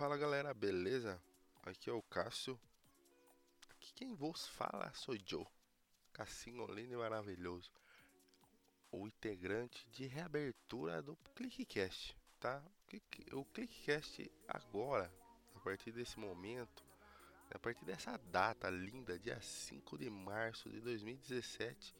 Fala galera, beleza? Aqui é o Cássio. Aqui quem vos fala sou Joe. Cassinho lindo e maravilhoso. O integrante de reabertura do ClickCast, tá? O ClickCast agora, a partir desse momento, a partir dessa data linda, dia 5 de março de 2017,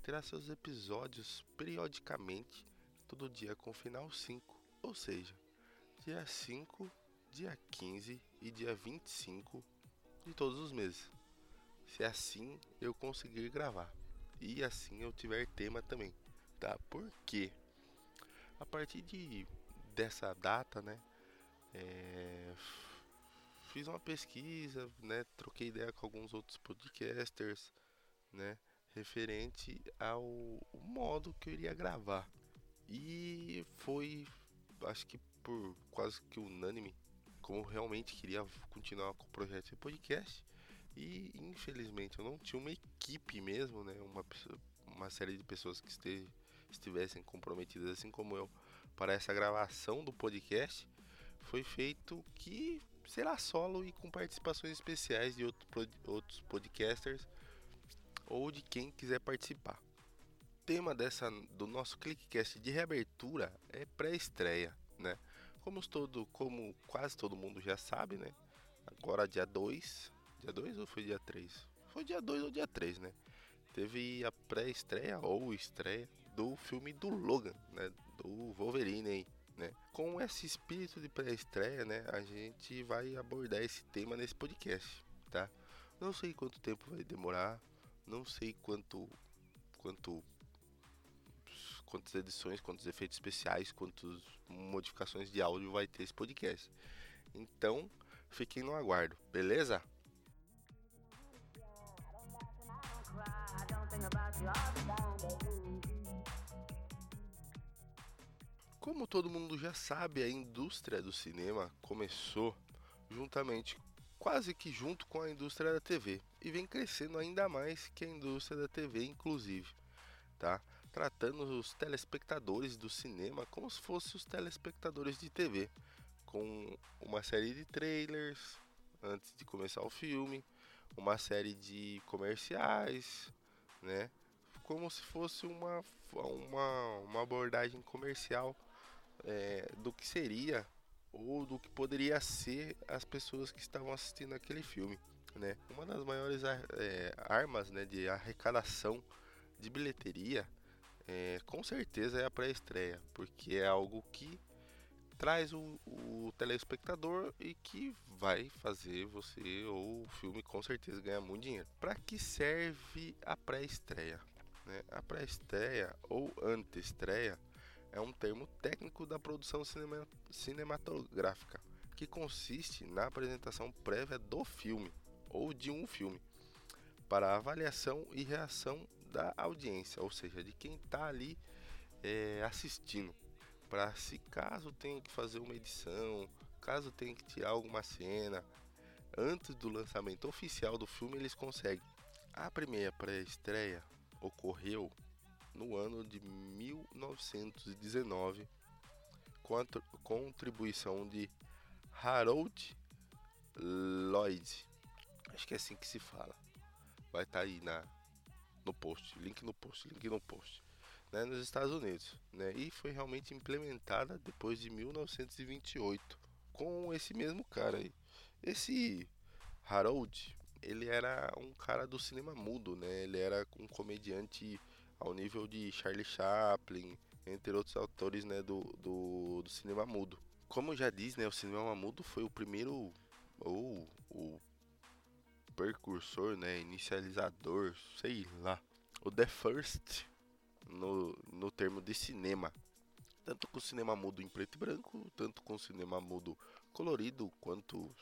terá seus episódios periodicamente, todo dia com final 5, ou seja, dia 5 dia 15 e dia 25 de todos os meses. Se assim eu conseguir gravar e assim eu tiver tema também, tá? Porque a partir de dessa data, né, é, fiz uma pesquisa, né, troquei ideia com alguns outros podcasters, né, referente ao modo que eu iria gravar. E foi, acho que por quase que unânime, como realmente queria continuar com o projeto de podcast. E infelizmente eu não tinha uma equipe mesmo, né? Uma, uma série de pessoas que este, estivessem comprometidas assim como eu para essa gravação do podcast. Foi feito que será solo e com participações especiais de outro, outros podcasters ou de quem quiser participar. O tema dessa do nosso Clickcast de reabertura é pré-estreia, né? Como todo, como quase todo mundo já sabe, né? Agora dia 2. Dia 2 ou foi dia 3? Foi dia 2 ou dia 3, né? Teve a pré-estreia ou estreia do filme do Logan, né? Do Wolverine aí, né? Com esse espírito de pré-estreia, né? A gente vai abordar esse tema nesse podcast, tá? Não sei quanto tempo vai demorar, não sei quanto quanto quantas edições, quantos efeitos especiais, quantas modificações de áudio vai ter esse podcast. Então, fiquem no aguardo, beleza? Como todo mundo já sabe, a indústria do cinema começou juntamente, quase que junto com a indústria da TV, e vem crescendo ainda mais que a indústria da TV, inclusive, tá? Tratando os telespectadores do cinema como se fossem os telespectadores de TV, com uma série de trailers antes de começar o filme, uma série de comerciais, né? Como se fosse uma, uma, uma abordagem comercial é, do que seria ou do que poderia ser as pessoas que estavam assistindo aquele filme, né? Uma das maiores é, armas né, de arrecadação de bilheteria é, com certeza é a pré-estreia, porque é algo que traz o, o, telespectador e que vai fazer você ou o filme com certeza ganhar muito dinheiro. Para que serve a pré-estreia? Né? A pré-estreia ou antestreia é um termo técnico da produção cinema, cinematográfica que consiste na apresentação prévia do filme ou de um filme para avaliação e reação da audiência, ou seja, de quem está ali é, assistindo. Para se caso tenha que fazer uma edição, caso tenha que tirar alguma cena, antes do lançamento oficial do filme eles conseguem. A primeira pré-estreia ocorreu no ano de 1919 com a contribuição de Harold Lloyd. Acho que é assim que se fala. Vai estar tá aí na no post, link no post, link no post, né, nos Estados Unidos, né, e foi realmente implementada depois de 1928 com esse mesmo cara aí. Esse Harold, ele era um cara do cinema mudo, né? Ele era um comediante ao nível de Charlie Chaplin, entre outros autores, né, do, do, do cinema mudo. Como já diz, né, o cinema mudo foi o primeiro ou o precursor, né, inicializador, sei lá, o The First no, no termo de cinema. Tanto com cinema mudo em preto e branco, tanto com cinema mudo colorido, quanto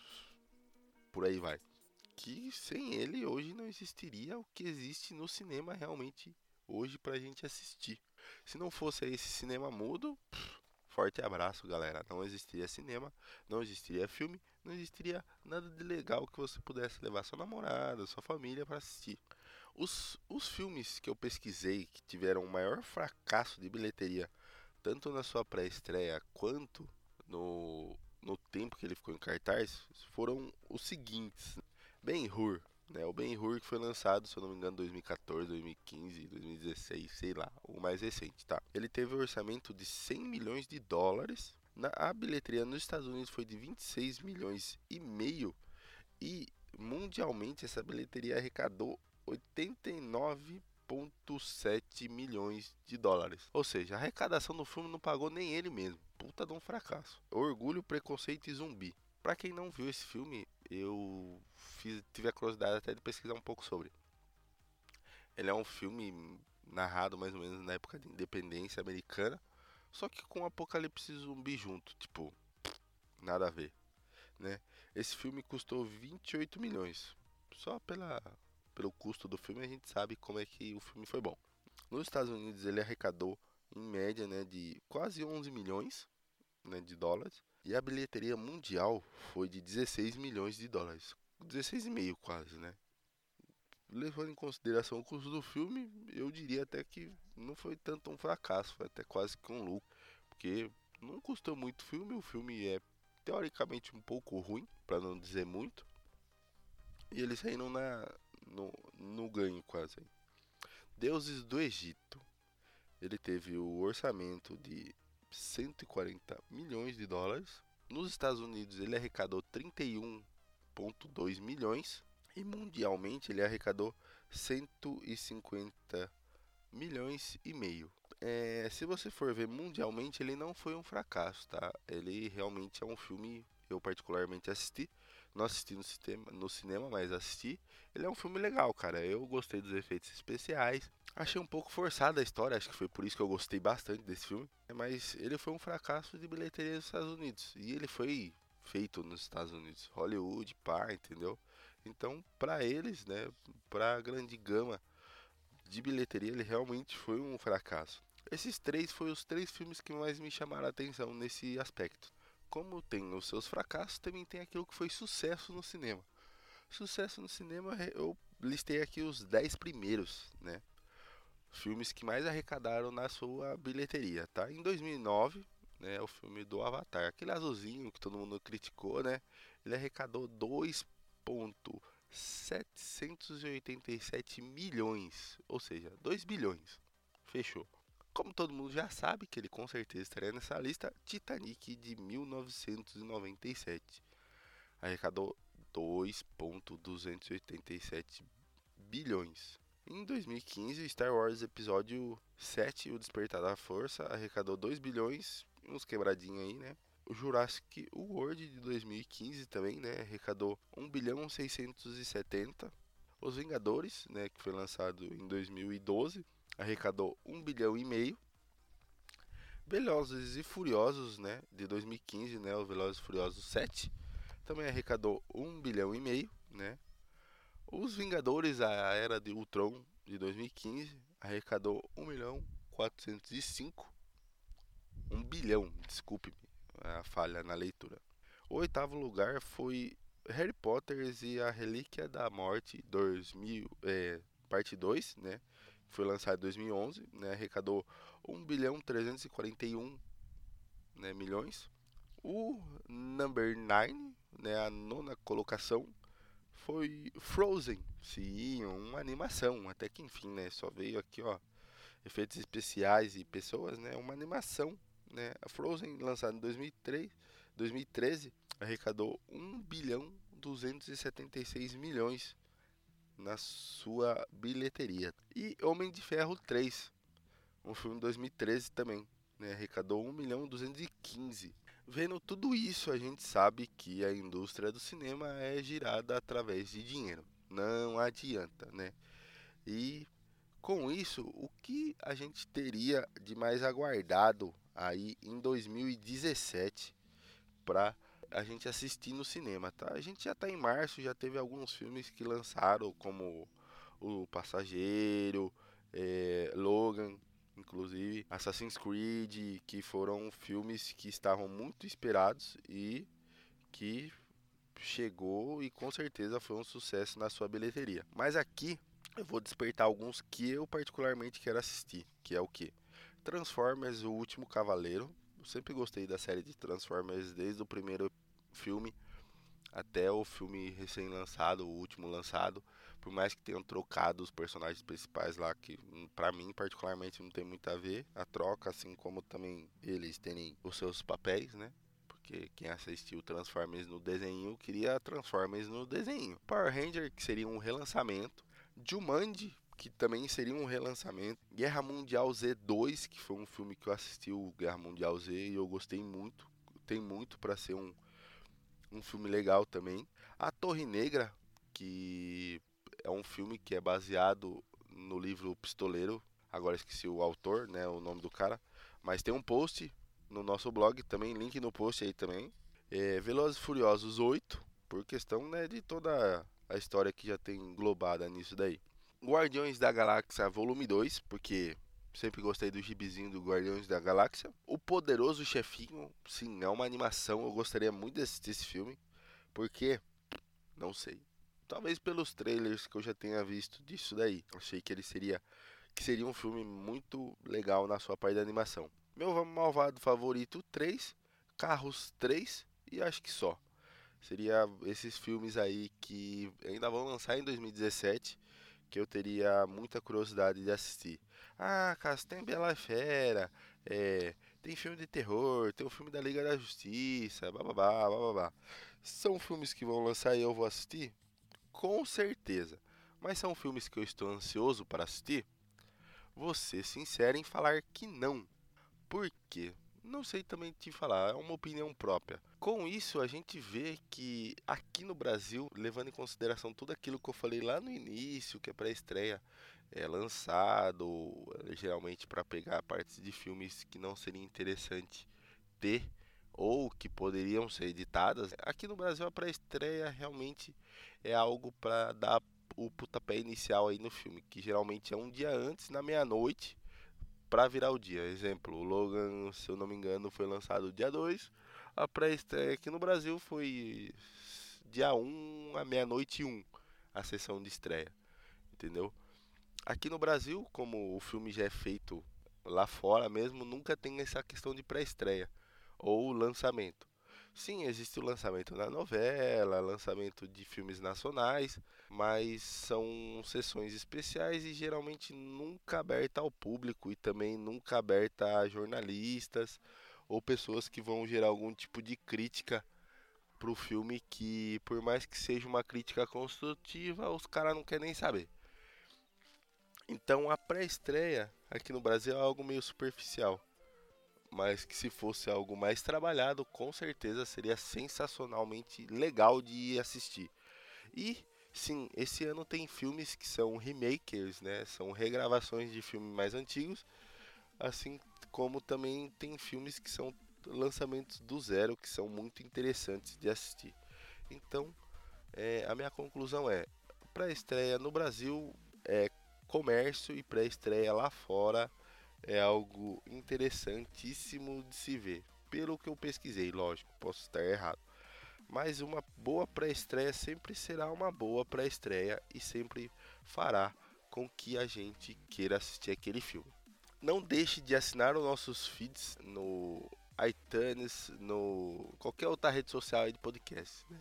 por aí vai. Que sem ele hoje não existiria o que existe no cinema realmente hoje pra gente assistir. Se não fosse esse cinema mudo, pff, Forte abraço, galera. Não existiria cinema, não existiria filme, não existiria nada de legal que você pudesse levar sua namorada, sua família para assistir. Os, os filmes que eu pesquisei que tiveram o maior fracasso de bilheteria, tanto na sua pré-estreia quanto no, no tempo que ele ficou em cartaz foram os seguintes: Ben-Hur, né? O Ben-Hur que foi lançado, se eu não me engano, 2014, 2015, 2016, sei lá, o mais recente, tá? Ele teve um orçamento de 100 milhões de dólares. Na, a bilheteria nos Estados Unidos foi de 26 milhões e meio e mundialmente essa bilheteria arrecadou 89,7 milhões de dólares. Ou seja, a arrecadação do filme não pagou nem ele mesmo. Puta de um fracasso. Orgulho, preconceito e zumbi. Para quem não viu esse filme, eu fiz, tive a curiosidade até de pesquisar um pouco sobre. Ele é um filme narrado mais ou menos na época de independência americana, só que com apocalipse zumbi junto, tipo, nada a ver, né? Esse filme custou 28 milhões. Só pela pelo custo do filme a gente sabe como é que o filme foi bom. Nos Estados Unidos ele arrecadou em média, né, de quase 11 milhões, né, de dólares, e a bilheteria mundial foi de 16 milhões de dólares. 16,5 quase, né? Levando em consideração o custo do filme, eu diria até que não foi tanto um fracasso, foi até quase que um lucro, porque não custou muito o filme, o filme é teoricamente um pouco ruim, para não dizer muito. E eles saíram na, no, no ganho quase. Deuses do Egito. Ele teve o orçamento de 140 milhões de dólares. Nos Estados Unidos ele arrecadou 31,2 milhões e mundialmente ele arrecadou 150 milhões e meio. É, se você for ver mundialmente, ele não foi um fracasso, tá? Ele realmente é um filme, eu particularmente assisti, não assisti no, sistema, no cinema, mas assisti. Ele é um filme legal, cara. Eu gostei dos efeitos especiais. Achei um pouco forçada a história, acho que foi por isso que eu gostei bastante desse filme. Mas ele foi um fracasso de bilheteria nos Estados Unidos. E ele foi feito nos Estados Unidos, Hollywood, pá, entendeu? Então, para eles, né, para a grande gama de bilheteria, ele realmente foi um fracasso. Esses três foram os três filmes que mais me chamaram a atenção nesse aspecto. Como tem os seus fracassos, também tem aquilo que foi sucesso no cinema. Sucesso no cinema, eu listei aqui os 10 primeiros, né? Filmes que mais arrecadaram na sua bilheteria, tá? Em 2009, né, o filme do Avatar, aquele azulzinho que todo mundo criticou, né? Ele arrecadou 2.787 milhões, ou seja, 2 bilhões. Fechou. Como todo mundo já sabe que ele com certeza estaria nessa lista, Titanic de 1997 arrecadou 2.287 bilhões. Em 2015, Star Wars Episódio 7, O Despertar da Força, arrecadou 2 bilhões, uns quebradinhos aí, né? O Jurassic World de 2015 também, né, arrecadou 1 bilhão 670. Os Vingadores, né, que foi lançado em 2012, arrecadou 1 bilhão e meio. Velozes e Furiosos, né, de 2015, né, o Velozes e Furiosos 7, também arrecadou 1 bilhão e meio, né? Os Vingadores, a Era de Ultron de 2015, arrecadou 1 milhão 405 1 bilhão, desculpe-me a falha na leitura. O oitavo lugar foi Harry Potter e a Relíquia da Morte 2000, é, parte 2, né? Foi lançado em 2011, né? Arrecadou 1 bilhão 341 né, milhões. O number 9, né, a nona colocação, foi Frozen. Sim, uma animação, até que enfim, né? Só veio aqui, ó, efeitos especiais e pessoas, né? Uma animação, né? A Frozen, lançada em 2003, 2013, arrecadou 1 bilhão 276 milhões na sua bilheteria. E Homem de Ferro 3, um filme de 2013 também, né? Arrecadou 1 milhão 215 Vendo tudo isso, a gente sabe que a indústria do cinema é girada através de dinheiro. Não adianta, né? E com isso, o que a gente teria de mais aguardado aí em 2017 para a gente assistir no cinema, tá? A gente já está em março, já teve alguns filmes que lançaram, como O Passageiro, é, Logan, inclusive Assassin's Creed, que foram filmes que estavam muito esperados e que chegou e com certeza foi um sucesso na sua bilheteria. Mas aqui eu vou despertar alguns que eu particularmente quero assistir, que é o que? Transformers: O Último Cavaleiro. Eu sempre gostei da série de Transformers desde o primeiro filme, até o filme recém-lançado, o último lançado, por mais que tenham trocado os personagens principais lá, que hum, para mim particularmente não tem muito a ver a troca, assim como também eles terem os seus papéis, né? Porque quem assistiu Transformers no desenho queria Transformers no desenho. Power Ranger, que seria um relançamento. Jumanji, que também seria um relançamento. Guerra Mundial Z2, que foi um filme que eu assisti, o Guerra Mundial Z, e eu gostei muito. Tem muito para ser um, um filme legal também. A Torre Negra, que é um filme que é baseado no livro Pistoleiro. Agora esqueci o autor, né, o nome do cara. Mas tem um post no nosso blog também, link no post aí também. É, Velozes e Furiosos 8, por questão né, de toda a história que já tem englobada nisso daí. Guardiões da Galáxia Volume 2, porque sempre gostei do gibizinho do Guardiões da Galáxia. O Poderoso Chefinho, sim, é uma animação, eu gostaria muito de assistir esse filme, porque, não sei, talvez pelos trailers que eu já tenha visto disso daí, achei que ele seria, que seria um filme muito legal na sua parte da animação. Meu malvado favorito 3, Carros 3 e acho que só. Seria esses filmes aí que ainda vão lançar em 2017, que eu teria muita curiosidade de assistir. Ah, Cássio, tem Bela Fera, é, tem filme de terror, tem o filme da Liga da Justiça, bababá, bababá. São filmes que vão lançar e eu vou assistir? Com certeza. Mas são filmes que eu estou ansioso para assistir? Ser sincero em falar que não. Por quê? Não sei também te falar, é uma opinião própria. Com isso, a gente vê que aqui no Brasil, levando em consideração tudo aquilo que eu falei lá no início, que é pré-estreia é lançado, geralmente para pegar partes de filmes que não seria interessante ter ou que poderiam ser editadas. Aqui no Brasil, a pré-estreia realmente é algo para dar o putapé inicial aí no filme, que geralmente é um dia antes, na meia-noite, para virar o dia. Exemplo, o Logan, se eu não me engano, foi lançado dia 2. A pré-estreia aqui no Brasil foi dia 1 à meia-noite 1, a sessão de estreia. Entendeu? Aqui no Brasil, como o filme já é feito lá fora mesmo, nunca tem essa questão de pré-estreia ou lançamento. Sim, existe o lançamento da novela, lançamento de filmes nacionais, mas são sessões especiais e geralmente nunca aberta ao público e também nunca aberta a jornalistas ou pessoas que vão gerar algum tipo de crítica pro filme que, por mais que seja uma crítica construtiva, os caras não querem nem saber. Então a pré-estreia aqui no Brasil é algo meio superficial mas que se fosse algo mais trabalhado, com certeza seria sensacionalmente legal de assistir. E sim, esse ano tem filmes que são remakers, né? São regravações de filmes mais antigos, assim como também tem filmes que são lançamentos do zero que são muito interessantes de assistir. Então, é, a minha conclusão é: pré-estreia no Brasil é comércio e pré-estreia lá fora é algo interessantíssimo de se ver. Pelo que eu pesquisei, lógico, posso estar errado. Mas uma boa pré-estreia sempre será uma boa pré-estreia e sempre fará com que a gente queira assistir aquele filme. Não deixe de assinar os nossos feeds no iTunes, no qualquer outra rede social de podcast. Né?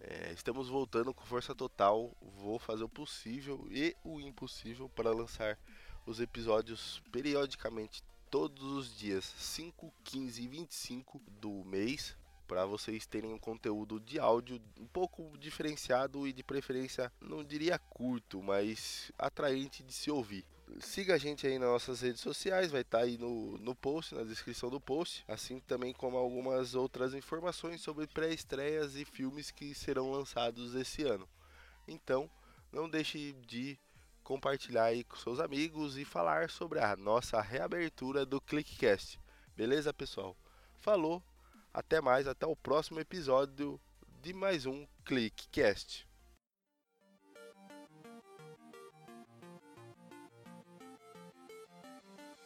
É, estamos voltando com força total. Vou fazer o possível e o impossível para lançar os episódios periodicamente todos os dias 5, 15 e 25 do mês para vocês terem um conteúdo de áudio um pouco diferenciado e de preferência, não diria curto, mas atraente de se ouvir. Siga a gente aí nas nossas redes sociais, vai estar tá aí no, no post, na descrição do post, assim também como algumas outras informações sobre pré-estreias e filmes que serão lançados esse ano. Então, não deixe de compartilhar aí com seus amigos e falar sobre a nossa reabertura do ClickCast. Beleza, pessoal? Falou, até mais, até o próximo episódio de mais um ClickCast.